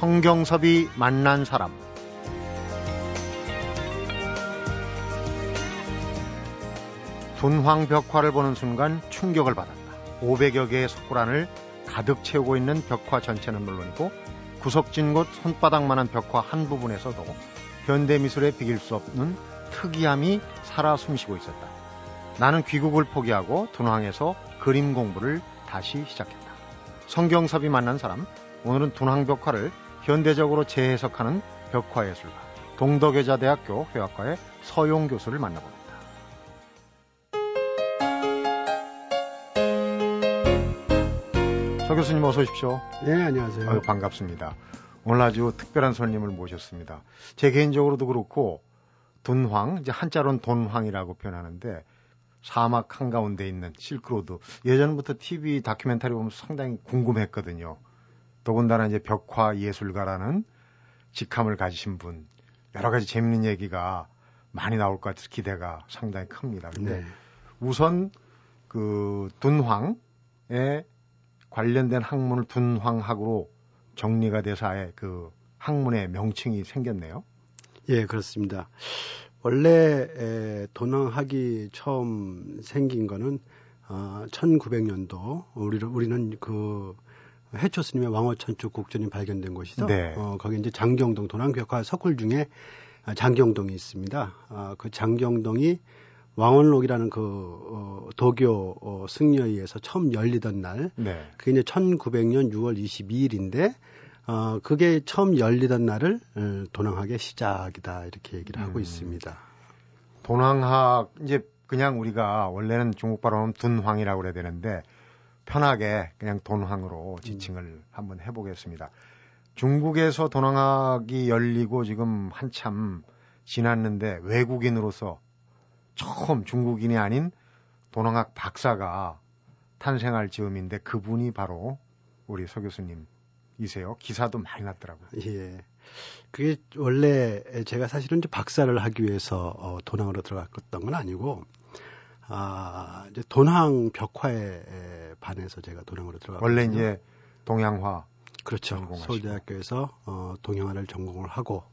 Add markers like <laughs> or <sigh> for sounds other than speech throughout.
성경섭이 만난 사람 둔황 벽화를 보는 순간 충격을 받았다. 500여 개의 석굴안을 가득 채우고 있는 벽화 전체는 물론이고 구석진 곳 손바닥만한 벽화 한 부분에서도 현대 미술에 비길 수 없는 특이함이 살아 숨쉬고 있었다. 나는 귀국을 포기하고 둔황에서 그림 공부를 다시 시작했다. 성경섭이 만난 사람, 오늘은 둔황 벽화를 현대적으로 재해석하는 벽화예술가, 동덕여자대학교 회화과의 서용 교수를 만나봅니다. 서 교수님 어서 오십시오. 네, 안녕하세요. 아유, 반갑습니다. 오늘 아주 특별한 손님을 모셨습니다. 제 개인적으로도 그렇고 둔황, 이제 한자로는 돈황이라고 표현하는데 사막 한가운데 있는 실크로드. 예전부터 TV 다큐멘터리 보면 상당히 궁금했거든요. 더군다나 이제 벽화 예술가라는 직함을 가지신 분. 여러 가지 재밌는 얘기가 많이 나올 것 같아서 기대가 상당히 큽니다. 근데 네. 우선 그 둔황의 관련된 학문을 둔황학으로 정리가 돼서 아예 그 학문의 명칭이 생겼네요. 예, 그렇습니다. 원래 에, 도낭학이 처음 생긴 거는 어, 1900년도 우리 우리는 그 해초 스님의 왕호천축 국전이 발견된 곳이죠. 네. 어, 거기 이제 장경동 도낭벽화 석굴 중에 장경동이 있습니다. 어, 그 장경동이 왕원록이라는 그 어, 도교 어, 승려에 의해서 처음 열리던 날, 네. 그게 이제 1900년 6월 22일인데, 어, 그게 처음 열리던 날을 어, 도낭학의 시작이다 이렇게 얘기를 하고 음. 있습니다. 도낭학 이제 그냥 우리가 원래는 중국 발음은 둔황이라고 그래야 되는데 편하게 그냥 돈황으로 지칭을 음. 한번 해보겠습니다. 중국에서 도낭학이 열리고 지금 한참 지났는데 외국인으로서 처음 중국인이 아닌 도농학 박사가 탄생할 즈음인데 그분이 바로 우리 서 교수님이세요. 기사도 많이 났더라고요. 예. 그게 원래 제가 사실은 이제 박사를 하기 위해서 어, 도낭으로 들어갔던 건 아니고 아, 이제 도낭 벽화에 반해서 제가 도낭으로 들어갔거든요. 원래 이제 동양화 그렇죠. 서울대학교에서 어, 동양화를 전공을 하고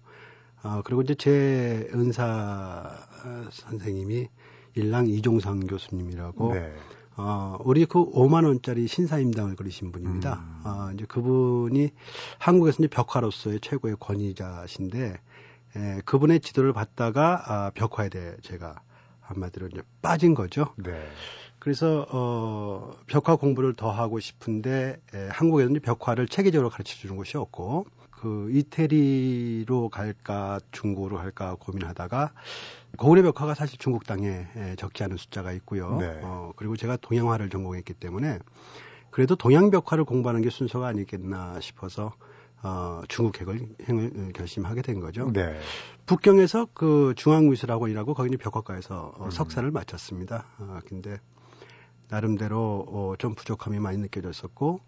어, 그리고 이제 제 은사 선생님이 일랑 이종상 교수님이라고 네. 어, 우리 그 5만 원짜리 신사임당을 그리신 분입니다. 음. 어, 이제 그분이 한국에서 이제 벽화로서의 최고의 권위자신데 에, 그분의 지도를 받다가 아, 벽화에 대해 제가 한마디로 이제 빠진 거죠. 네. 그래서 어, 벽화 공부를 더 하고 싶은데 에, 한국에는 벽화를 체계적으로 가르쳐 주는 곳이 없고 그 이태리로 갈까 중국으로 갈까 고민하다가 거울의 벽화가 사실 중국 땅에 적지 않은 숫자가 있고요. 네. 어, 그리고 제가 동양화를 전공했기 때문에 그래도 동양 벽화를 공부하는 게 순서가 아니겠나 싶어서 어, 중국 핵을 행을 결심하게 된 거죠. 네. 북경에서 그 중앙미술학원이라고 거기는 벽화과에서 어, 음. 석사를 마쳤습니다. 어, 근데 나름대로 어, 좀 부족함이 많이 느껴졌었고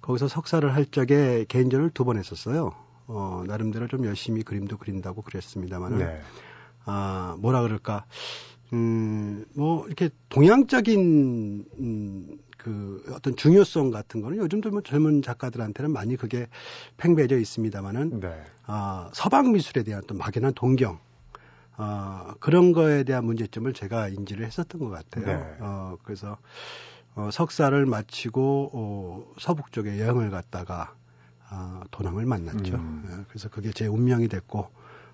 거기서 석사를 할 적에 개인전을 두 번 했었어요. 어, 나름대로 좀 열심히 그림도 그린다고 그랬습니다만은, 네. 아, 뭐라 그럴까. 음, 뭐, 이렇게 동양적인, 음, 그 어떤 중요성 같은 거는 요즘도 뭐 젊은 작가들한테는 많이 그게 팽배해져 있습니다만은, 네. 아, 서방 미술에 대한 또 막연한 동경, 어, 그런 거에 대한 문제점을 제가 인지를 했었던 것 같아요. 네. 어, 그래서 어, 석사를 마치고 어, 서북 쪽에 여행을 갔다가 어, 도낭을 만났죠. 음. 예, 그래서 그게 제 운명이 됐고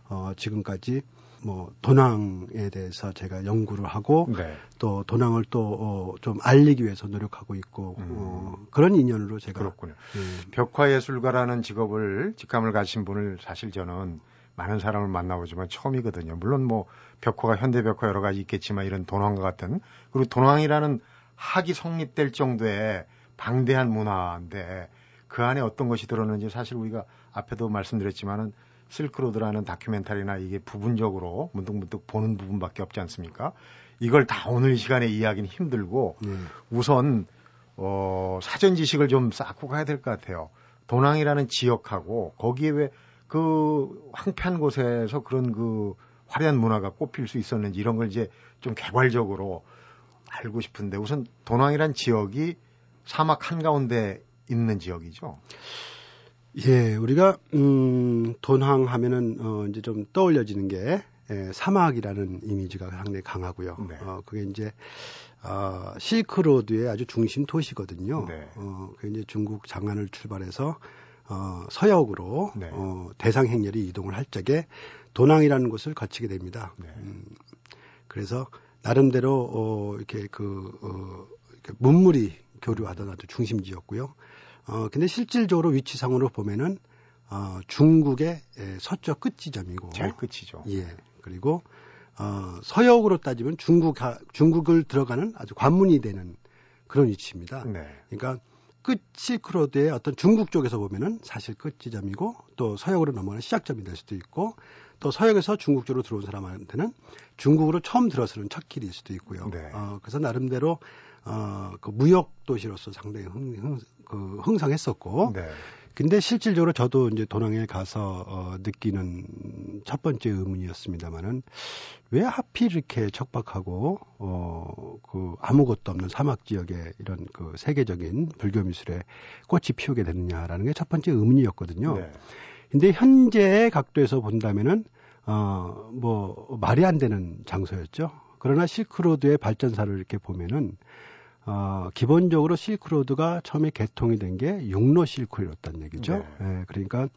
어, 지금까지 뭐 도낭에 대해서 제가 연구를 하고 네. 또 도낭을 또좀 어, 알리기 위해서 노력하고 있고 음. 어, 그런 인연으로 제가 그렇군요. 예. 벽화 예술가라는 직업을 직감을 가진 분을 사실 저는 많은 사람을 만나보지만 처음이거든요. 물론 뭐 벽화가 현대 벽화 여러 가지 있겠지만 이런 도낭과 같은 그리고 도낭이라는 학이 성립될 정도의 방대한 문화인데 그 안에 어떤 것이 들었는지 사실 우리가 앞에도 말씀드렸지만은 실크로드라는 다큐멘터리나 이게 부분적으로 문득문득 보는 부분밖에 없지 않습니까? 이걸 다 오늘 이 시간에 이야기는 힘들고 음. 우선 어 사전 지식을 좀 쌓고 가야 될 것 같아요. 도낭이라는 지역하고 거기에 왜 그 황폐한 곳에서 그런 그 화려한 문화가 꼽힐 수 있었는지 이런 걸 이제 좀 개괄적으로 알고 싶은데 우선 도낭이란 지역이 사막 한가운데 있는 지역이죠. 예, 우리가 음, 돈황 하면은 어, 이제 좀 떠올려지는 게 예, 사막이라는 이미지가 상당히 강하고요. 네. 어, 그게 이제 어, 실크로드의 아주 중심 도시거든요. 네. 어, 그 이제 중국 장안을 출발해서 어, 서역으로 네. 어, 대상 행렬이 이동을 할 적에 도낭이라는 곳을 거치게 됩니다. 네. 음, 그래서 나름대로 어, 이렇게 그 어, 이렇게 문물이 교류하던 아주 중심지였고요. 어, 근데 실질적으로 위치상으로 보면은 어, 중국의 예, 서쪽 끝 지점이고 제일 끝이죠. 예. 그리고 어, 서역으로 따지면 중국 중국을 들어가는 아주 관문이 되는 그런 위치입니다. 네. 그러니까 끝 실크로드의 어떤 중국 쪽에서 보면은 사실 끝 지점이고 또 서역으로 넘어가는 시작점이 될 수도 있고 또 서역에서 중국 쪽으로 들어온 사람한테는 중국으로 처음 들어서는 첫 길일 수도 있고요. 네. 어, 그래서 나름대로 어, 그 무역 도시로서 상당히 흥, 흥, 그 흥성했었고 네. 근데 실질적으로 저도 이제 도낭에 가서 어, 느끼는 첫 번째 의문이었습니다만은 왜 하필 이렇게 척박하고 어, 그 아무것도 없는 사막 지역에 이런 그 세계적인 불교 미술에 꽃이 피우게 되느냐라는 게 첫 번째 의문이었거든요. 네. 근데 현재의 각도에서 본다면은 어, 뭐 말이 안 되는 장소였죠. 그러나 실크로드의 발전사를 이렇게 보면은 어, 기본적으로 실크로드가 처음에 개통이 된 게 육로 실크로드였다는 얘기죠. 네. 예, 그러니까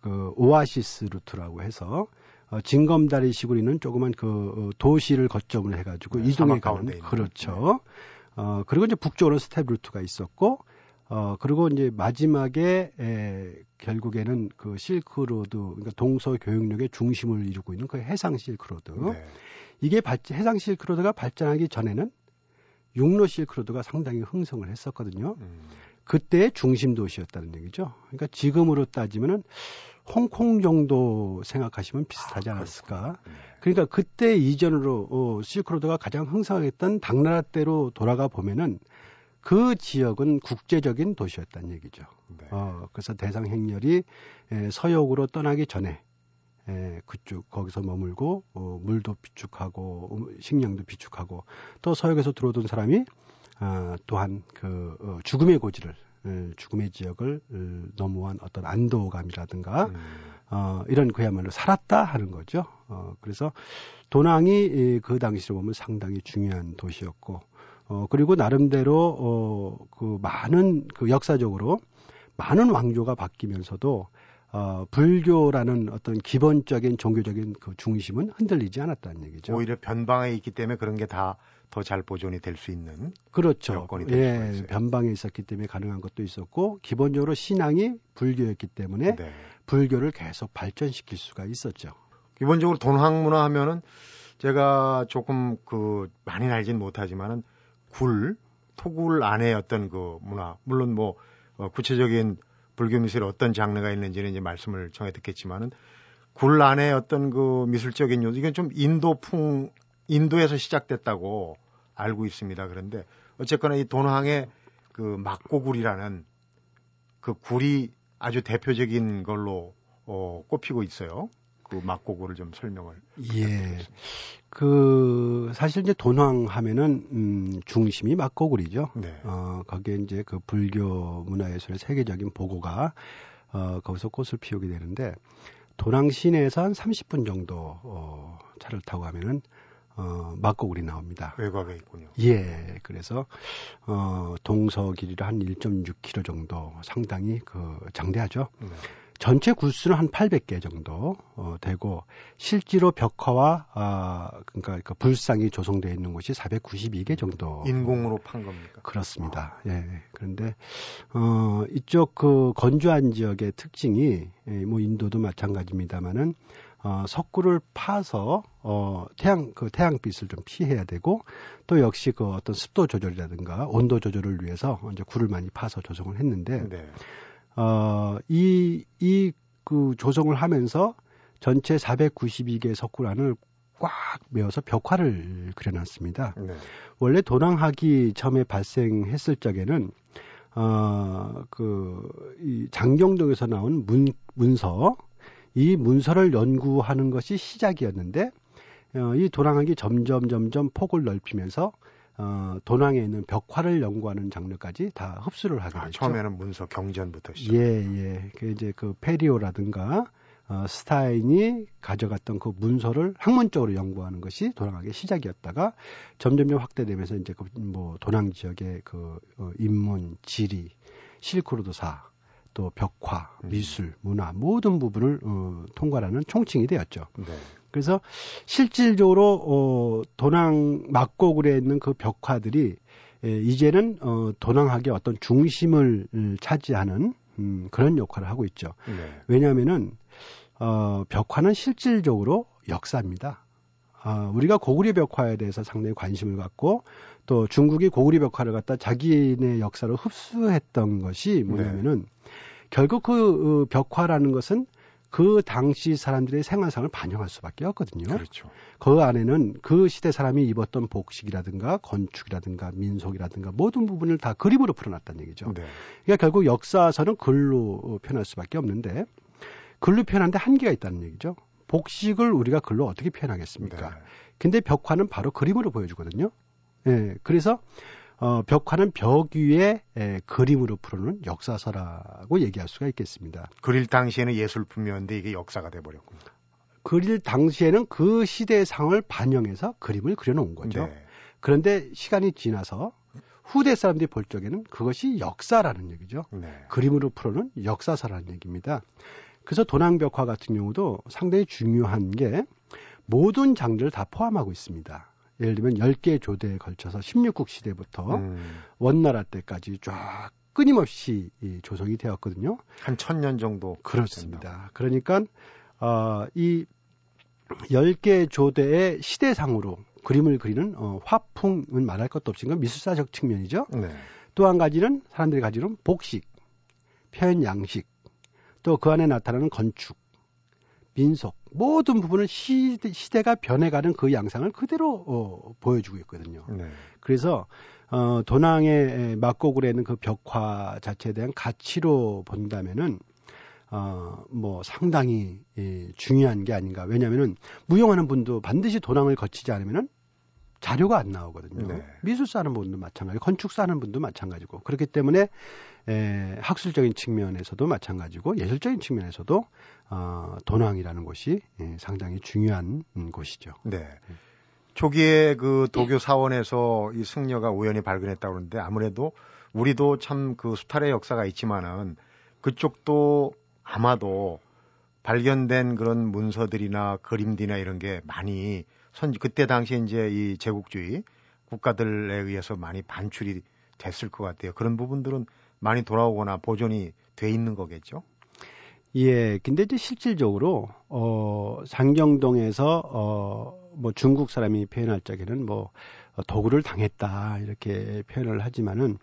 그 오아시스 루트라고 해서 어, 징검다리식으로 있는 조그만 그 어, 도시를 거점으로 해가지고 네, 이동해 가는 그렇죠. 네. 어, 그리고 이제 북쪽으로 스텝 루트가 있었고 어, 그리고 이제 마지막에 에, 결국에는 그 실크로드, 그러니까 동서 교역력의 중심을 이루고 있는 그 해상 실크로드. 네. 이게 발, 해상 실크로드가 발전하기 전에는 육로 실크로드가 상당히 흥성을 했었거든요. 음. 그때의 중심 도시였다는 얘기죠. 그러니까 지금으로 따지면은 홍콩 정도 생각하시면 비슷하지 아, 않았을까. 아, 그러니까 그때 이전으로 어, 실크로드가 가장 흥성했던 당나라 때로 돌아가 보면은 그 지역은 국제적인 도시였다는 얘기죠. 네. 어, 그래서 대상 행렬이 에, 서역으로 떠나기 전에 에, 그쪽 거기서 머물고 어, 물도 비축하고 음, 식량도 비축하고 또 서역에서 들어오던 사람이 어, 또한 그 어, 죽음의 고지를 에, 죽음의 지역을 어, 넘어온 어떤 안도감이라든가 음. 어, 이런 그야말로 살았다 하는 거죠. 어, 그래서 도낭이 이, 그 당시로 보면 상당히 중요한 도시였고 어, 그리고 나름대로 어, 그 많은 그 역사적으로 많은 왕조가 바뀌면서도 어, 불교라는 어떤 기본적인 종교적인 그 중심은 흔들리지 않았다는 얘기죠. 오히려 변방에 있기 때문에 그런 게 다 더 잘 보존이 될 수 있는 그렇죠. 여건이 예, 변방에 있었기 때문에 가능한 것도 있었고 기본적으로 신앙이 불교였기 때문에 네. 불교를 계속 발전시킬 수가 있었죠. 기본적으로 돈학 문화 하면은 제가 조금 그 많이 알진 못하지만은 굴 토굴 안에 어떤 그 문화 물론 뭐 어, 구체적인 불교 미술에 어떤 장르가 있는지는 이제 말씀을 정해 듣겠지만은 굴 안에 어떤 그 미술적인 요소 이건 좀 인도풍 인도에서 시작됐다고 알고 있습니다. 그런데 어쨌거나 이 돈황의 그 막고굴이라는 그 굴이 아주 대표적인 걸로 어, 꼽히고 있어요. 그 막고굴을 좀 설명을. 예. 그 사실 이제 돈황 하면은 음 중심이 막고굴이죠. 네. 어 거기에 이제 그 불교 문화예술의 세계적인 보고가 어 거기서 꽃을 피우게 되는데 도낭 시내에서 한 30분 정도 어 차를 타고 가면은 어, 막고굴이 나옵니다. 외곽에 있군요. 예. 그래서, 어, 동서 길이를 한 1.6km 정도 상당히 그 장대하죠. 네. 전체 구수는 한 800개 정도 어, 되고 실제로 벽화와 아 그러니까 그 불상이 조성되어 있는 곳이 492개 정도 인공으로 판 겁니까? 그렇습니다. 아. 예. 그런데 어 이쪽 그 건조한 지역의 특징이 예, 뭐 인도도 마찬가지입니다만은 어, 석굴을 파서 어, 태양 그 태양빛을 좀 피해야 되고 또 역시 그 어떤 습도 조절이라든가 온도 조절을 위해서 이제 굴을 많이 파서 조성을 했는데 네. 어, 이, 이, 그 조성을 하면서 전체 492개 석굴안을 꽉 메워서 벽화를 그려놨습니다. 네. 원래 도낭학이 처음에 발생했을 적에는 어, 그, 이 장경동에서 나온 문, 문서, 이 문서를 연구하는 것이 시작이었는데, 어, 이 도랑학이 점점 점점 폭을 넓히면서 어, 도낭에 있는 벽화를 연구하는 장르까지 다 흡수를 하게 아, 됐죠. 처음에는 문서 경전부터 시작. 예, 예. 그 이제 그 페리오라든가 어, 스타인이 가져갔던 그 문서를 학문적으로 연구하는 것이 도낭학의 시작이었다가 점점점 확대되면서 이제 그뭐 도낭 지역의 그 어, 인문, 지리, 실크로드사, 또 벽화, 음. 미술, 문화 모든 부분을 어, 통과하는 총칭이 되었죠. 네. 그래서 실질적으로 어, 도낭 막고굴에 있는 그 벽화들이 에, 이제는 어, 도낭학의 어떤 중심을 음, 차지하는 음, 그런 역할을 하고 있죠. 네. 왜냐하면은 어, 벽화는 실질적으로 역사입니다. 어, 우리가 고구려 벽화에 대해서 상당히 관심을 갖고 또 중국이 고구려 벽화를 갖다 자기네 역사로 흡수했던 것이 뭐냐면은 네. 결국 그 어, 벽화라는 것은 그 당시 사람들의 생활상을 반영할 수밖에 없거든요. 그렇죠. 그 안에는 그 시대 사람이 입었던 복식이라든가 건축이라든가 민속이라든가 모든 부분을 다 그림으로 풀어놨다는 얘기죠. 네. 그러니까 결국 역사서는 글로 표현할 수밖에 없는데 글로 표현하는데 한계가 있다는 얘기죠. 복식을 우리가 글로 어떻게 표현하겠습니까? 네. 근데 벽화는 바로 그림으로 보여주거든요. 예. 네, 그래서 어, 벽화는 벽 위에 에, 그림으로 풀어놓은 역사서라고 얘기할 수가 있겠습니다. 그릴 당시에는 예술품이었는데 이게 역사가 돼버렸군요. 그릴 당시에는 그 시대의 상을 반영해서 그림을 그려놓은 거죠. 네. 그런데 시간이 지나서 후대 사람들이 볼 적에는 그것이 역사라는 얘기죠. 네. 그림으로 풀어놓은 역사서라는 얘기입니다. 그래서 도낭벽화 같은 경우도 상당히 중요한 게 모든 장르를 다 포함하고 있습니다. 예를 들면 10개 조대에 걸쳐서 16국 시대부터 음. 원나라 때까지 쫙 끊임없이 이 조성이 되었거든요. 한 천 년 정도. 그렇습니다. 된다. 그러니까 어, 이 10개 조대의 시대상으로 그림을 그리는 어, 화풍은 말할 것도 없이 미술사적 측면이죠. 네. 또한 가지는 사람들이 가지는 복식, 표현 양식, 또 그 안에 나타나는 건축, 민속 모든 부분은 시대, 시대가 변해가는 그 양상을 그대로 어, 보여주고 있거든요. 네. 그래서 어, 도낭의 막고굴에 있는 그 벽화 자체에 대한 가치로 본다면은 어, 뭐 상당히 예, 중요한 게 아닌가. 왜냐하면은 무용하는 분도 반드시 도낭을 거치지 않으면은 자료가 안 나오거든요. 네. 미술사 하는 분도 마찬가지, 건축사 하는 분도 마찬가지고 그렇기 때문에 에, 학술적인 측면에서도 마찬가지고 예술적인 측면에서도 어, 도낭이라는 곳이 예, 상당히 중요한 음, 곳이죠. 네. 초기에 그 도교 사원에서 이 승려가 우연히 발견했다고 그러는데 아무래도 우리도 참 그 수탈의 역사가 있지만은 그쪽도 아마도 발견된 그런 문서들이나 그림들이나 이런 게 많이 선 그때 당시에 이제 이 제국주의 국가들에 의해서 많이 반출이 됐을 것 같아요. 그런 부분들은 많이 돌아오거나 보존이 돼 있는 거겠죠. 예, 근데 이제 실질적으로 어 상경동에서 어뭐 중국 사람이 표현할 적에는 뭐 도구를 당했다 이렇게 표현을 하지만은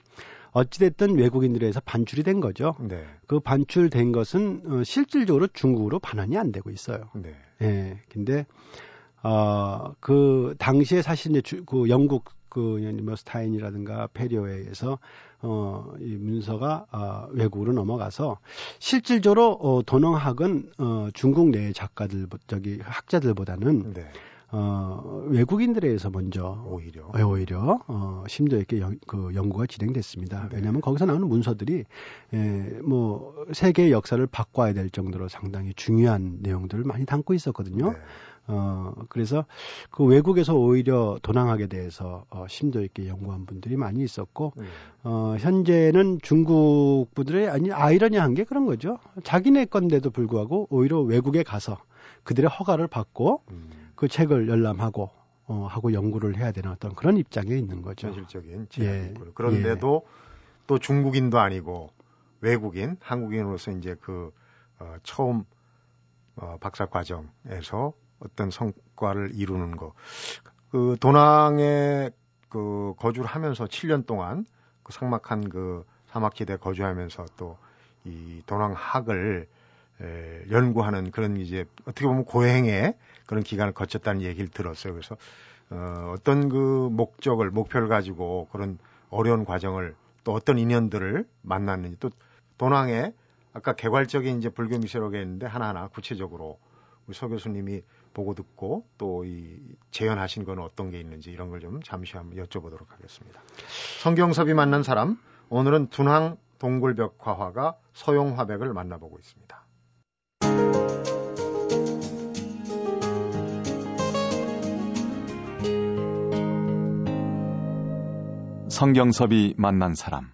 어찌됐든 외국인들에서 반출이 된 거죠. 네. 그 반출된 것은 어, 실질적으로 중국으로 반환이 안 되고 있어요. 네. 예. 근데 어, 그 당시에 사실 이제 주, 그 영국 그 뭐 스타인이라든가 페리오에 의해서 어, 이 문서가 어, 외국으로 넘어가서 실질적으로 어, 도농학은 어, 중국 내 작가들 저기 학자들보다는 네. 어, 외국인들에 의해서 먼저 오히려 네, 오히려 어, 심도 있게 연, 그 연구가 진행됐습니다. 네. 왜냐하면 거기서 나오는 문서들이 에, 뭐 세계의 역사를 바꿔야 될 정도로 상당히 중요한 내용들을 많이 담고 있었거든요. 네. 어, 그래서 그 외국에서 오히려 도낭학에 대해서 어, 심도 있게 연구한 분들이 많이 있었고, 음. 어, 현재는 중국 분들의 아니, 아이러니한 게 그런 거죠. 자기네 건데도 불구하고 오히려 외국에 가서 그들의 허가를 받고 음. 그 책을 열람하고 어, 하고 연구를 해야 되는 어떤 그런 입장에 있는 거죠. 현실적인 예. 그런데도 예. 또 중국인도 아니고 외국인, 한국인으로서 이제 그 어, 처음 어, 박사 과정에서 어떤 성과를 이루는 거. 그 도낭에 그 거주를 하면서 7년 동안 그 상막한 그 사막지대 거주하면서 또 이 도낭학을 에, 연구하는 그런 이제 어떻게 보면 고행의 그런 기간을 거쳤다는 얘기를 들었어요. 그래서 어, 어떤 그 목적을 목표를 가지고 그런 어려운 과정을 또 어떤 인연들을 만났는지 또 도낭에 아까 개괄적인 이제 불교 미세록에 있는데 하나하나 구체적으로 우리 서 교수님이 보고 듣고 또 이 재현하신 건 어떤 게 있는지 이런 걸 좀 잠시 한번 여쭤보도록 하겠습니다. 성경섭이 만난 사람 오늘은 둔항 동굴벽 화화가 서용 화백을 만나보고 있습니다. 성경섭이 만난 사람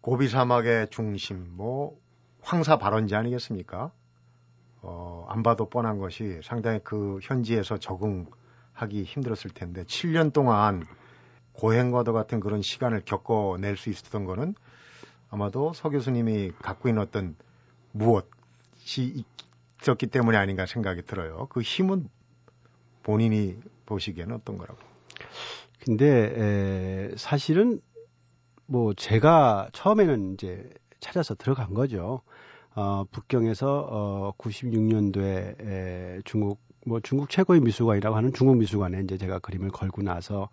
고비 사막의 중심 뭐 황사 발원지 아니겠습니까? 어, 안 봐도 뻔한 것이 상당히 그 현지에서 적응하기 힘들었을 텐데 7년 동안 고행과도 같은 그런 시간을 겪어낼 수 있었던 거는 아마도 서 교수님이 갖고 있는 어떤 무엇이 있었기 때문이 아닌가 생각이 들어요. 그 힘은 본인이 보시기에는 어떤 거라고? 근데 에, 사실은 뭐 제가 처음에는 이제 찾아서 들어간 거죠. 어, 북경에서 어, 96년도에 에, 중국 뭐 중국 최고의 미술관이라고 하는 중국 미술관에 이제 제가 그림을 걸고 나서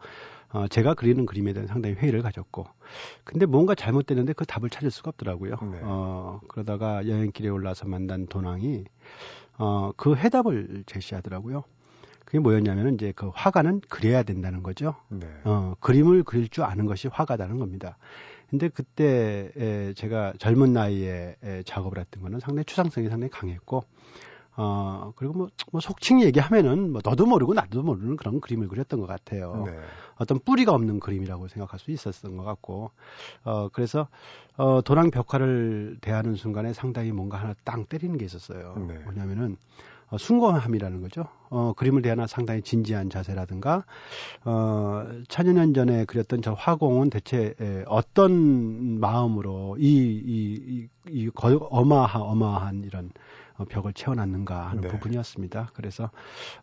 어, 제가 그리는 그림에 대한 상당히 회의를 가졌고 근데 뭔가 잘못됐는데 그 답을 찾을 수가 없더라고요. 네. 어, 그러다가 여행길에 올라서 만난 도낭이 어, 그 해답을 제시하더라고요. 그게 뭐였냐면은 이제 그 화가는 그려야 된다는 거죠. 네. 어, 그림을 그릴 줄 아는 것이 화가다는 겁니다. 근데 그때 에, 제가 젊은 나이에 에, 작업을 했던 거는 상당히 추상성이 상당히 강했고 어, 그리고 뭐, 뭐 속칭 얘기하면은 뭐 너도 모르고 나도 모르는 그런 그림을 그렸던 것 같아요. 네. 어떤 뿌리가 없는 그림이라고 생각할 수 있었던 것 같고, 어, 그래서, 어, 도랑 벽화를 대하는 순간에 상당히 뭔가 하나 땅 때리는 게 있었어요. 네. 뭐냐면은, 어, 숭고함이라는 거죠. 어, 그림을 대하나 상당히 진지한 자세라든가, 어, 천여 년 전에 그렸던 저 화공은 대체 에, 어떤 마음으로 이, 이, 이, 이 어마한, 어마한 이런 어, 벽을 채워놨는가 하는 네. 부분이었습니다. 그래서,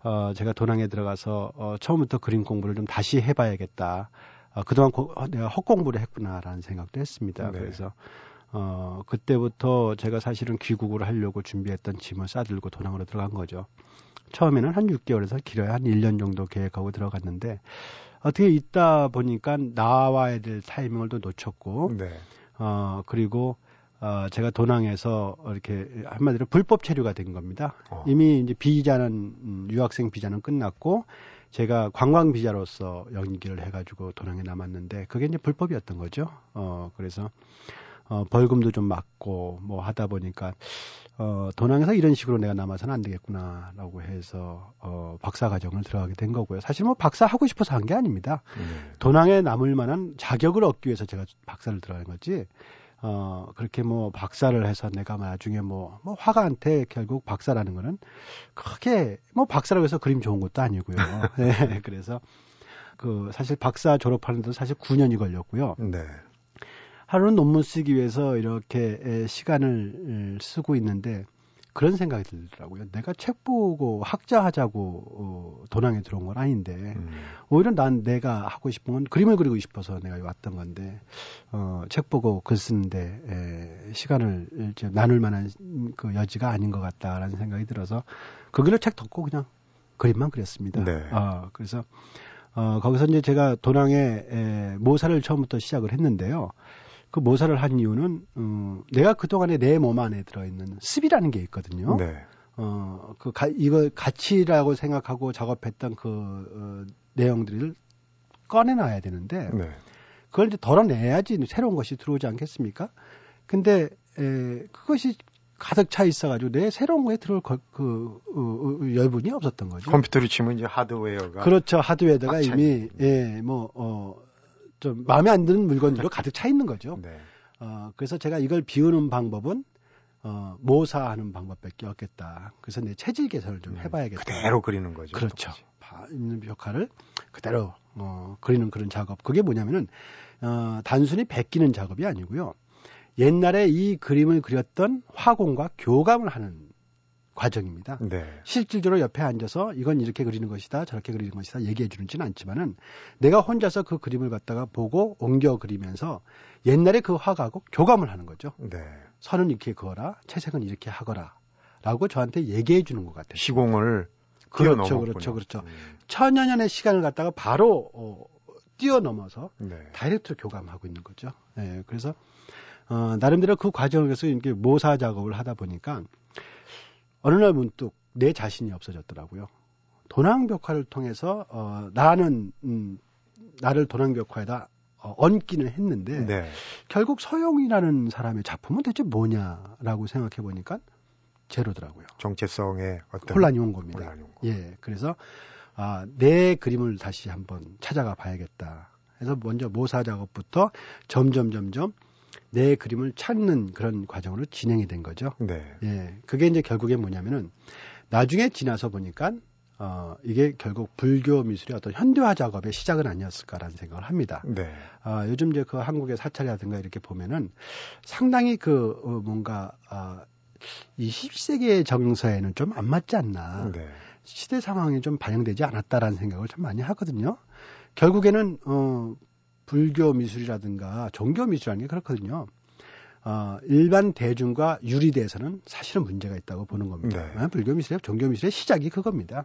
어, 제가 도낭에 들어가서, 어, 처음부터 그림 공부를 좀 다시 해봐야겠다. 어, 그동안 고, 어, 내가 헛공부를 했구나라는 생각도 했습니다. 네. 그래서, 어, 그때부터 제가 사실은 귀국을 하려고 준비했던 짐을 싸들고 도낭으로 들어간 거죠. 처음에는 한 6개월에서 길어야 한 1년 정도 계획하고 들어갔는데 어떻게 있다 보니까 나와야 될 타이밍을 또 놓쳤고 네. 어 그리고 어 제가 도낭에서 이렇게 한마디로 불법 체류가 된 겁니다. 어. 이미 이제 비자는 음, 유학생 비자는 끝났고 제가 관광 비자로서 연기를 해가지고 도낭에 남았는데 그게 이제 불법이었던 거죠. 어 그래서 어, 벌금도 좀 맞고 뭐 하다 보니까 어, 도낭에서 이런 식으로 내가 남아서는 안 되겠구나라고 해서 어, 박사 과정을 들어가게 된 거고요. 사실 뭐 박사 하고 싶어서 한 게 아닙니다. 음. 도낭에 남을 만한 자격을 얻기 위해서 제가 박사를 들어간 거지. 어, 그렇게 뭐 박사를 해서 내가 나중에 뭐, 뭐 화가한테 결국 박사라는 거는 크게 뭐 박사라고 해서 그림 좋은 것도 아니고요. <laughs> 네, 그래서 그 사실 박사 졸업하는데도 사실 9년이 걸렸고요. 네. 하루는 논문 쓰기 위해서 이렇게 시간을 쓰고 있는데 그런 생각이 들더라고요. 내가 책 보고 학자 하자고 어, 도낭에 들어온 건 아닌데 음. 오히려 난 내가 하고 싶은 건 그림을 그리고 싶어서 내가 왔던 건데 어, 책 보고 글 쓰는데 에, 시간을 이제 나눌 만한 그 여지가 아닌 것 같다라는 생각이 들어서 그 길로 책 덮고 그냥 그림만 그렸습니다. 네. 어, 그래서 어, 거기서 이제 제가 도낭에 에, 모사를 처음부터 시작을 했는데요. 그 모사를 한 이유는 어, 내가 그 동안에 내 몸 안에 들어있는 습이라는 게 있거든요. 네. 어, 그 가, 이거 가치라고 생각하고 작업했던 그 어, 내용들을 꺼내놔야 되는데 네. 그걸 이제 덜어내야지 새로운 것이 들어오지 않겠습니까? 근데 에, 그것이 가득 차 있어가지고 내 새로운 거에 들어올 거, 그 어, 어, 열분이 없었던 거죠. 컴퓨터로 치면 이제 하드웨어가 그렇죠. 하드웨어가 이미 예뭐 어, 좀 마음에 안 드는 물건들로 가득 차 있는 거죠. 네. 어, 그래서 제가 이걸 비우는 방법은 어, 모사하는 방법밖에 없겠다. 그래서 내 체질 개선을 좀 음, 해봐야겠다. 그대로 그리는 거죠. 그렇죠. 바, 있는 역할을 그대로 어, 그리는 그런 작업. 그게 뭐냐면은 어, 단순히 베끼는 작업이 아니고요. 옛날에 이 그림을 그렸던 화공과 교감을 하는 과정입니다. 네. 실질적으로 옆에 앉아서 이건 이렇게 그리는 것이다, 저렇게 그리는 것이다 얘기해 주는지는 않지만은 내가 혼자서 그 그림을 갖다가 보고 옮겨 그리면서 옛날에 그 화가하고 교감을 하는 거죠. 네. 선은 이렇게 그어라, 채색은 이렇게 하거라라고 저한테 얘기해 주는 것 같아요. 시공을 그렇죠, 그렇죠, 그렇죠. 음. 천여 년의 시간을 갖다가 바로 어, 뛰어넘어서 네. 다이렉트로 교감하고 있는 거죠. 네, 그래서 어, 나름대로 그 과정에서 이렇게 모사 작업을 하다 보니까 어느 날 문득 내 자신이 없어졌더라고요. 도낭벽화를 통해서 어, 나는 음, 나를 도낭벽화에다 어, 얹기는 했는데 네. 결국 서용이라는 사람의 작품은 대체 뭐냐라고 생각해 보니까 제로더라고요. 정체성의 어떤 혼란이 온 겁니다. 혼란이 온 거. 예, 그래서 아, 내 그림을 다시 한번 찾아가 봐야겠다. 그래서 먼저 모사 작업부터 점점 점점 내 그림을 찾는 그런 과정으로 진행이 된 거죠. 네. 예, 그게 이제 결국에 뭐냐면은 나중에 지나서 보니까 어, 이게 결국 불교 미술의 어떤 현대화 작업의 시작은 아니었을까라는 생각을 합니다. 네. 어, 요즘 이제 그 한국의 사찰이라든가 이렇게 보면은 상당히 그 어, 뭔가 어, 20세기의 정서에는 좀 안 맞지 않나. 네. 시대 상황이 좀 반영되지 않았다라는 생각을 참 많이 하거든요. 결국에는 어, 불교 미술이라든가 종교 미술이라는 게 그렇거든요. 어, 일반 대중과 유리대에서는 사실은 문제가 있다고 보는 겁니다. 네. 불교 미술의 종교 미술의 시작이 그겁니다.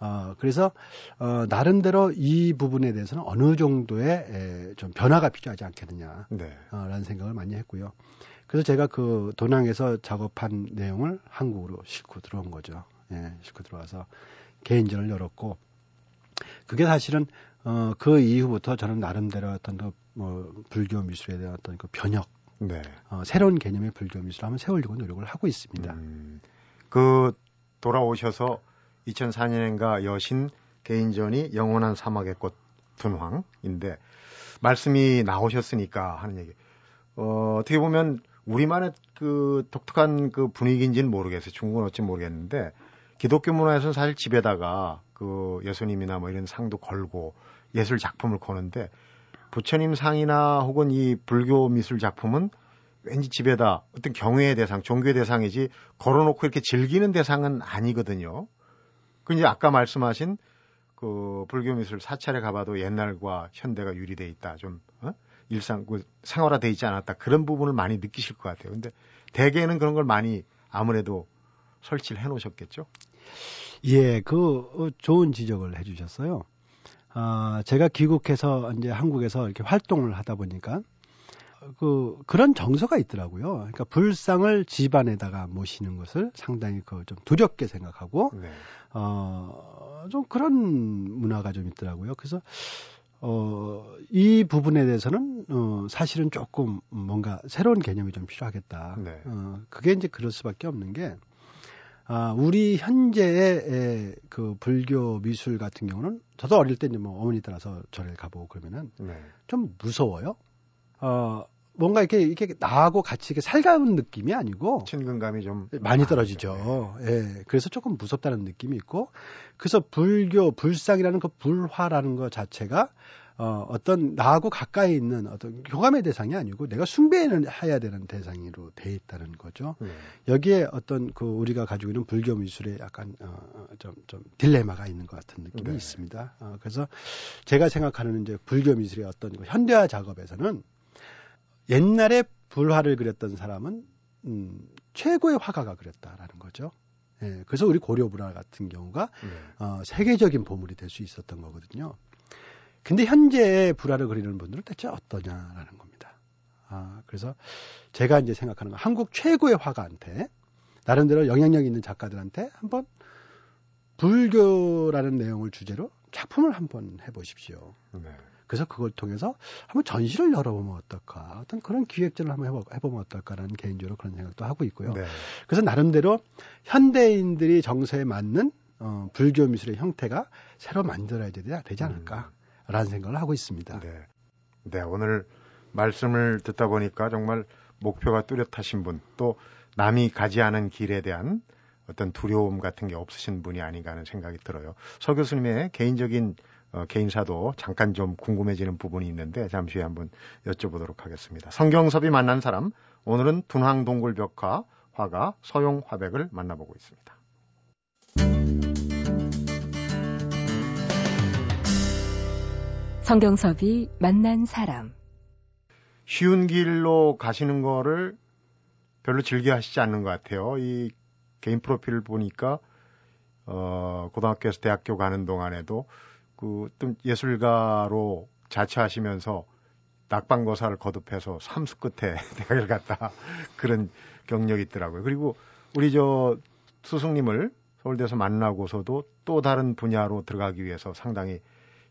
어, 그래서 어, 나름대로 이 부분에 대해서는 어느 정도의 에, 좀 변화가 필요하지 않겠느냐라는 네. 어, 생각을 많이 했고요. 그래서 제가 그 도낭에서 작업한 내용을 한국으로 싣고 들어온 거죠. 예, 싣고 들어와서 개인전을 열었고 그게 사실은 어, 그 이후부터 저는 나름대로 어떤 그, 뭐, 불교 미술에 대한 어떤 그 변혁, 네. 어, 새로운 개념의 불교 미술을 한번 세우려고 노력을 하고 있습니다. 음, 그 돌아오셔서 2004년인가 여신 개인전이 영원한 사막의 꽃 분황인데 말씀이 나오셨으니까 하는 얘기. 어, 어떻게 보면 우리만의 그 독특한 그 분위기인지는 모르겠어요. 중국은 어찌 모르겠는데 기독교 문화에서는 사실 집에다가 그 예수님이나 뭐 이런 상도 걸고 예술 작품을 거는데 부처님 상이나 혹은 이 불교 미술 작품은 왠지 집에다 어떤 경외의 대상, 종교의 대상이지 걸어놓고 이렇게 즐기는 대상은 아니거든요. 그 이제 아까 말씀하신 그 불교 미술 사찰에 가봐도 옛날과 현대가 유리돼 있다. 좀 어? 일상 그 생활화돼 있지 않았다. 그런 부분을 많이 느끼실 것 같아요. 근데 대개는 그런 걸 많이 아무래도 설치를 해 놓으셨겠죠? 예, 그 어, 좋은 지적을 해 주셨어요. 아, 제가 귀국해서 이제 한국에서 이렇게 활동을 하다 보니까 그 그런 정서가 있더라고요. 그러니까 불상을 집안에다가 모시는 것을 상당히 그 좀 두렵게 생각하고 네. 어좀 그런 문화가 좀 있더라고요. 그래서 어, 이 부분에 대해서는 어, 사실은 조금 뭔가 새로운 개념이 좀 필요하겠다. 네. 어, 그게 이제 그럴 수밖에 없는 게 아, 우리 현재의 그 불교 미술 같은 경우는 저도 어릴 때 이제 뭐 어머니 따라서 절에 가보고 그러면은 네. 좀 무서워요. 어, 뭔가 이렇게 이렇게 나하고 같이 이렇게 살가운 느낌이 아니고 친근감이 좀 많이 떨어지죠. 네. 예. 그래서 조금 무섭다는 느낌이 있고 그래서 불교 불상이라는 그 불화라는 것 자체가 어, 어떤 나하고 가까이 있는 어떤 교감의 대상이 아니고 내가 숭배는 해야 되는 대상으로 돼 있다는 거죠. 네. 여기에 어떤 그 우리가 가지고 있는 불교 미술에 약간 어, 좀, 좀 딜레마가 있는 것 같은 느낌이 네. 있습니다. 어, 그래서 제가 생각하는 이제 불교 미술의 어떤 그 현대화 작업에서는 옛날에 불화를 그렸던 사람은 음, 최고의 화가가 그렸다라는 거죠. 예, 그래서 우리 고려 불화 같은 경우가 네. 어, 세계적인 보물이 될 수 있었던 거거든요. 근데 현재 불화를 그리는 분들은 대체 어떠냐라는 겁니다. 아, 그래서 제가 이제 생각하는 건 한국 최고의 화가한테 나름대로 영향력 있는 작가들한테 한번 불교라는 내용을 주제로 작품을 한번 해보십시오. 네. 그래서 그걸 통해서 한번 전시를 열어보면 어떨까 어떤 그런 기획전을 한번 해보, 해보면 어떨까라는 개인적으로 그런 생각도 하고 있고요. 네. 그래서 나름대로 현대인들이 정서에 맞는 어, 불교 미술의 형태가 새로 만들어야 되지 않을까. 음. 라는 생각을 하고 있습니다. 네. 네, 오늘 말씀을 듣다 보니까 정말 목표가 뚜렷하신 분, 또 남이 가지 않은 길에 대한 어떤 두려움 같은 게 없으신 분이 아닌가 하는 생각이 들어요. 서 교수님의 개인적인 어, 개인사도 잠깐 좀 궁금해지는 부분이 있는데 잠시 후에 한번 여쭤보도록 하겠습니다. 성경섭이 만난 사람, 오늘은 둔황동굴벽화 화가 서용 화백을 만나보고 있습니다. 성경섭이 만난 사람. 쉬운 길로 가시는 거를 별로 즐겨 하시지 않는 것 같아요. 이 개인 프로필을 보니까, 어, 고등학교에서 대학교 가는 동안에도 그, 좀 예술가로 자처하시면서 낙방거사를 거듭해서 삼수 끝에 <laughs> 대학을 갔다 그런 경력이 있더라고요. 그리고 우리 저 스승님을 서울대에서 만나고서도 또 다른 분야로 들어가기 위해서 상당히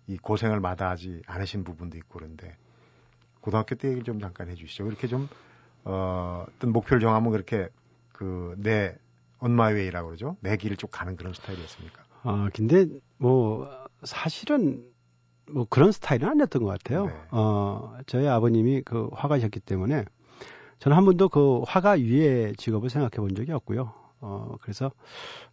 이 고생을 마다하지 않으신 부분도 있고 그런데 고등학교 때 얘기를 좀 잠깐 해주시죠. 그렇게 좀 어, 어떤 목표를 정하면 그렇게 그내 언마웨이라고 그러죠. 내 길을 쭉 가는 그런 스타일이었습니까? 아 근데 뭐 사실은 뭐 그런 스타일은 아니었던 것 같아요. 네. 어 저희 아버님이 그 화가셨기 때문에 저는 한 번도 그 화가 위에 직업을 생각해 본 적이 없고요. 어, 그래서,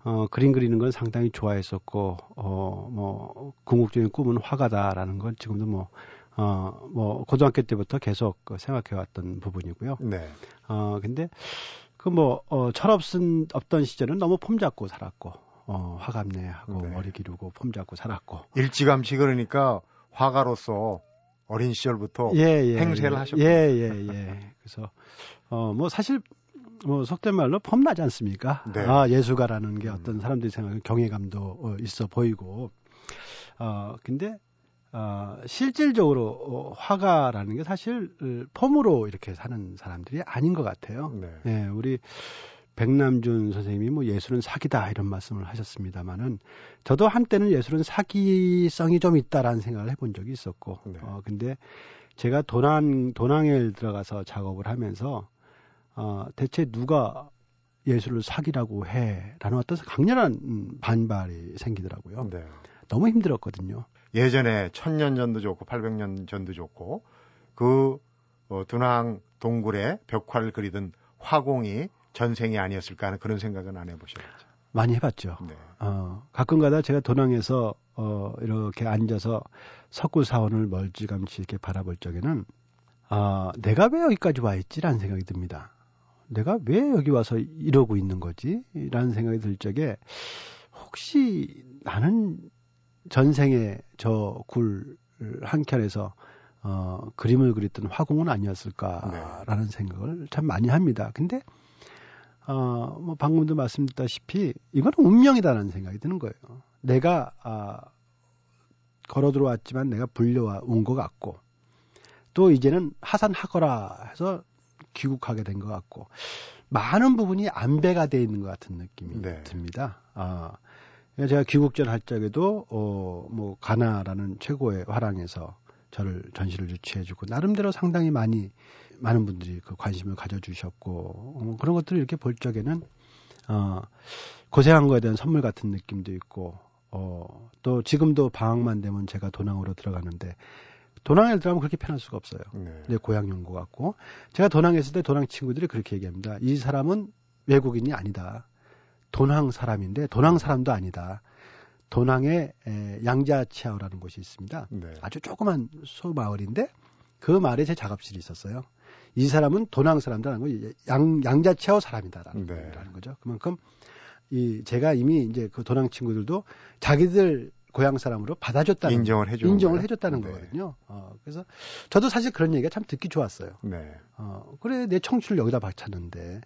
어, 그림 그리는 건 상당히 좋아했었고, 어, 뭐, 궁극적인 꿈은 화가다라는 건 지금도 뭐, 어, 뭐, 고등학교 때부터 계속 그 생각해 왔던 부분이고요. 네. 어, 근데, 그 뭐, 어, 철없은, 없던 시절은 너무 폼 잡고 살았고, 어, 화감내하고 네. 머리 기르고 폼 잡고 살았고. 일찌감치 그러니까 화가로서 어린 시절부터 예, 예, 행세를 예, 하셨고. 예, 예, 예. 그래서, 어, 뭐 사실 뭐 속된 말로 폼나지 않습니까? 네. 아 예술가라는 게 어떤 사람들이 생각하는 경외감도 어, 있어 보이고 어 근데 어, 실질적으로 어, 화가라는 게 사실 어, 폼으로 이렇게 사는 사람들이 아닌 것 같아요. 네. 네 우리 백남준 선생님이 뭐 예술은 사기다 이런 말씀을 하셨습니다만은 저도 한때는 예술은 사기성이 좀 있다라는 생각을 해본 적이 있었고 네. 어 근데 제가 도난 도낭에 들어가서 작업을 하면서 어, 대체 누가 예술을 사기라고 해라는 어떤 강렬한 음, 반발이 생기더라고요. 네. 너무 힘들었거든요. 예전에 천년 전도 좋고 800년 전도 좋고 그 어, dun항 동굴에 벽화를 그리던 화공이 전생이 아니었을까 하는 그런 생각은 안 해보셨죠? 많이 해봤죠. 네. 어, 가끔가다 제가 도낭에서 어, 이렇게 앉아서 석굴 사원을 멀찌감치 이렇게 바라볼 적에는 아, 내가 왜 여기까지 와 있지라는 생각이 듭니다. 내가 왜 여기 와서 이러고 있는 거지? 라는 생각이 들 적에 혹시 나는 전생에 저 굴 한켠에서 어, 그림을 그렸던 화공은 아니었을까라는 네. 생각을 참 많이 합니다. 근데 어, 뭐 방금도 말씀드렸다시피 이건 운명이다라는 생각이 드는 거예요. 내가 아, 걸어 들어왔지만 내가 불려와 온 것 같고 또 이제는 하산하거라 해서 귀국하게 된 것 같고 많은 부분이 안배가 돼 있는 것 같은 느낌이 네. 듭니다. 아, 제가 귀국 전 할 적에도 어, 뭐 가나라는 최고의 화랑에서 저를 전시를 유치해주고 나름대로 상당히 많이 많은 분들이 그 관심을 가져주셨고 어, 그런 것들을 이렇게 볼 적에는 어, 고생한 거에 대한 선물 같은 느낌도 있고 어, 또 지금도 방학만 되면 제가 도낭으로 들어가는데 도낭에 들어가면 그렇게 편할 수가 없어요. 네. 내 고향 연구 같고 제가 도낭에 있을 때 도낭 친구들이 그렇게 얘기합니다. 이 사람은 외국인이 아니다. 도낭 사람인데 도낭 사람도 아니다. 도낭에 에, 양자치아오라는 곳이 있습니다. 네. 아주 조그만 소마을인데 그 마을에 제 작업실이 있었어요. 이 사람은 도낭 사람다라는 거 양, 양자치아오 사람이다라는 네. 거죠. 그만큼 이 제가 이미 이제 그 도낭 친구들도 자기들 고향 사람으로 받아줬다는 인정을 해줘 인정을? 해줬다는 네. 거거든요. 어, 그래서 저도 사실 그런 얘기가 참 듣기 좋았어요. 네. 어, 그래 내 청취를 여기다 바쳤는데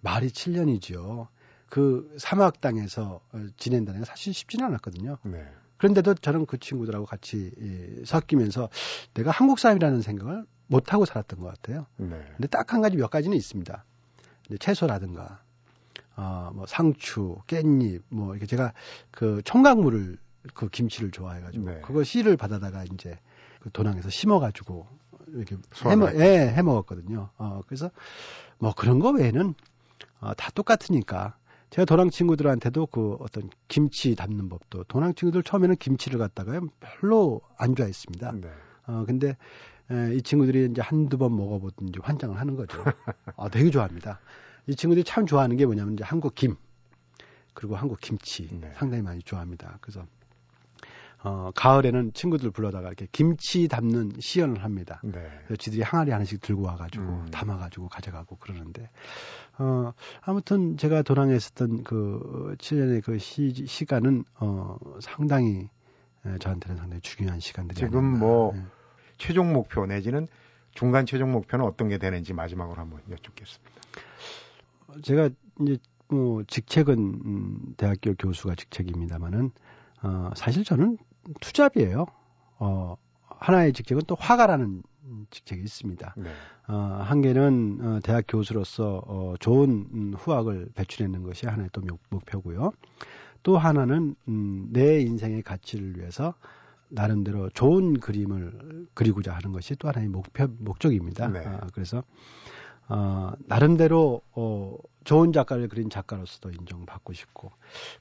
말이 7년이죠. 그 사막 땅에서 어, 지낸다는 게 사실 쉽지는 않았거든요. 네. 그런데도 저는 그 친구들하고 같이 이, 섞이면서 내가 한국 사람이라는 생각을 못 하고 살았던 것 같아요. 네. 근데 딱 한 가지 몇 가지는 있습니다. 채소라든가 어, 뭐 상추, 깻잎, 뭐 이렇게 제가 그 청각물을 그 김치를 좋아해가지고 네. 그거 씨를 받아다가 이제 그 도낭에서 심어가지고 이렇게 해먹, 예, 해먹었거든요. 어, 그래서 뭐 그런 거 외에는 어, 다 똑같으니까 제가 도낭 친구들한테도 그 어떤 김치 담는 법도 도낭 친구들 처음에는 김치를 갖다가 별로 안 좋아했습니다. 네. 어, 근데 에, 이 친구들이 이제 한두 번 먹어보든지 환장을 하는 거죠. <laughs> 아, 되게 좋아합니다. 이 친구들이 참 좋아하는 게 뭐냐면 이제 한국 김 그리고 한국 김치 네. 상당히 많이 좋아합니다. 그래서 어, 가을에는 친구들 불러다가 이렇게 김치 담는 시연을 합니다. 네. 그래서 지들이 항아리 하나씩 들고 와가지고 음. 담아가지고 가져가고 그러는데, 어, 아무튼 제가 도랑에 있었던 그 7년의 그 시, 시간은, 어, 상당히 저한테는 상당히 중요한 시간들이 지금 아닌가. 뭐, 네. 최종 목표 내지는 중간 최종 목표는 어떤 게 되는지 마지막으로 한번 여쭙겠습니다. 제가 이제 뭐 직책은 음, 대학교 교수가 직책입니다만은 어, 사실 저는 투잡이에요. 어, 하나의 직책은 또 화가라는 직책이 있습니다. 네. 어, 한 개는 어, 대학 교수로서 어, 좋은 음, 후학을 배출하는 것이 하나의 또 목 표고요. 또 하나는 음, 내 인생의 가치를 위해서 나름대로 좋은 그림을 그리고자 하는 것이 또 하나의 목표 목적입니다. 네. 아, 그래서 어, 나름대로 어, 좋은 작가를 그린 작가로서도 인정받고 싶고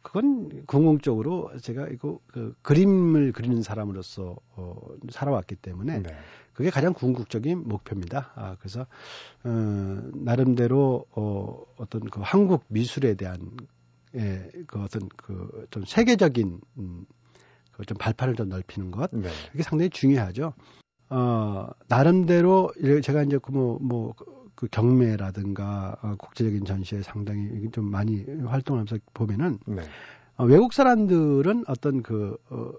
그건 궁극적으로 제가 이거 그 그림을 그리는 사람으로서 어, 살아왔기 때문에 네. 그게 가장 궁극적인 목표입니다. 아, 그래서 어, 나름대로 어, 어떤 그 한국 미술에 대한 예, 그 어떤 그 좀 세계적인 음, 그좀 발판을 좀 넓히는 것 네. 이게 상당히 중요하죠. 어, 나름대로 제가 이제 그 뭐, 뭐, 그 경매라든가 어, 국제적인 전시에 상당히 좀 많이 활동하면서 보면은 네. 어, 외국 사람들은 어떤 그 어,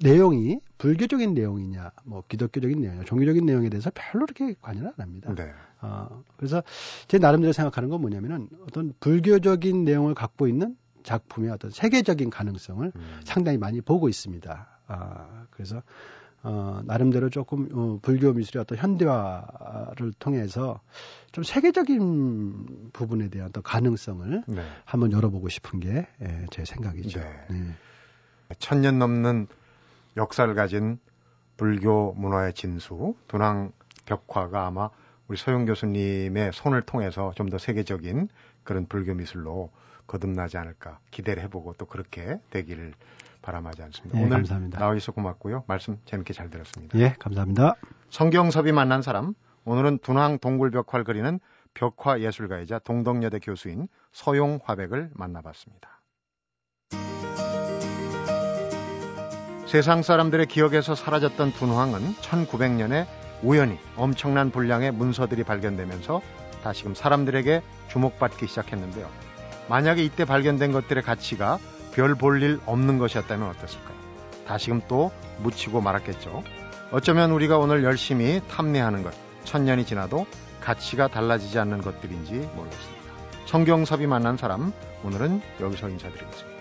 내용이 불교적인 내용이냐, 뭐 기독교적인 내용이냐, 종교적인 내용에 대해서 별로 그렇게 관여를 안 합니다. 네. 어, 그래서 제 나름대로 생각하는 건 뭐냐면은 어떤 불교적인 내용을 갖고 있는 작품의 어떤 세계적인 가능성을 음. 상당히 많이 보고 있습니다. 아, 그래서 어, 나름대로 조금 어, 불교 미술의 어떤 현대화를 통해서 좀 세계적인 부분에 대한 또 가능성을 네. 한번 열어보고 싶은 게제 예, 생각이죠. 네. 네. 천년 넘는 역사를 가진 불교 문화의 진수 dunang 벽화가 아마 우리 서영 교수님의 손을 통해서 좀 더 세계적인 그런 불교 미술로 거듭나지 않을까 기대를 해보고 또 그렇게 되기를 바람하지 않습니다. 예, 오늘 감사합니다. 나와 주셔서 고맙고요. 말씀 재밌게 잘 들었습니다. 예, 감사합니다. 성경섭이 만난 사람 오늘은 dunang 동굴 벽화를 그리는 벽화 예술가이자 동덕여대 교수인 서용 화백을 만나봤습니다. 세상 사람들의 기억에서 사라졌던 둔황은 1900년에 우연히 엄청난 분량의 문서들이 발견되면서 다시금 사람들에게 주목받기 시작했는데요. 만약에 이때 발견된 것들의 가치가 별 볼 일 없는 것이었다면 어땠을까요? 다시금 또 묻히고 말았겠죠. 어쩌면 우리가 오늘 열심히 탐내하는 것, 천년이 지나도 가치가 달라지지 않는 것들인지 모르겠습니다. 성경섭이 만난 사람, 오늘은 여기서 인사드리겠습니다.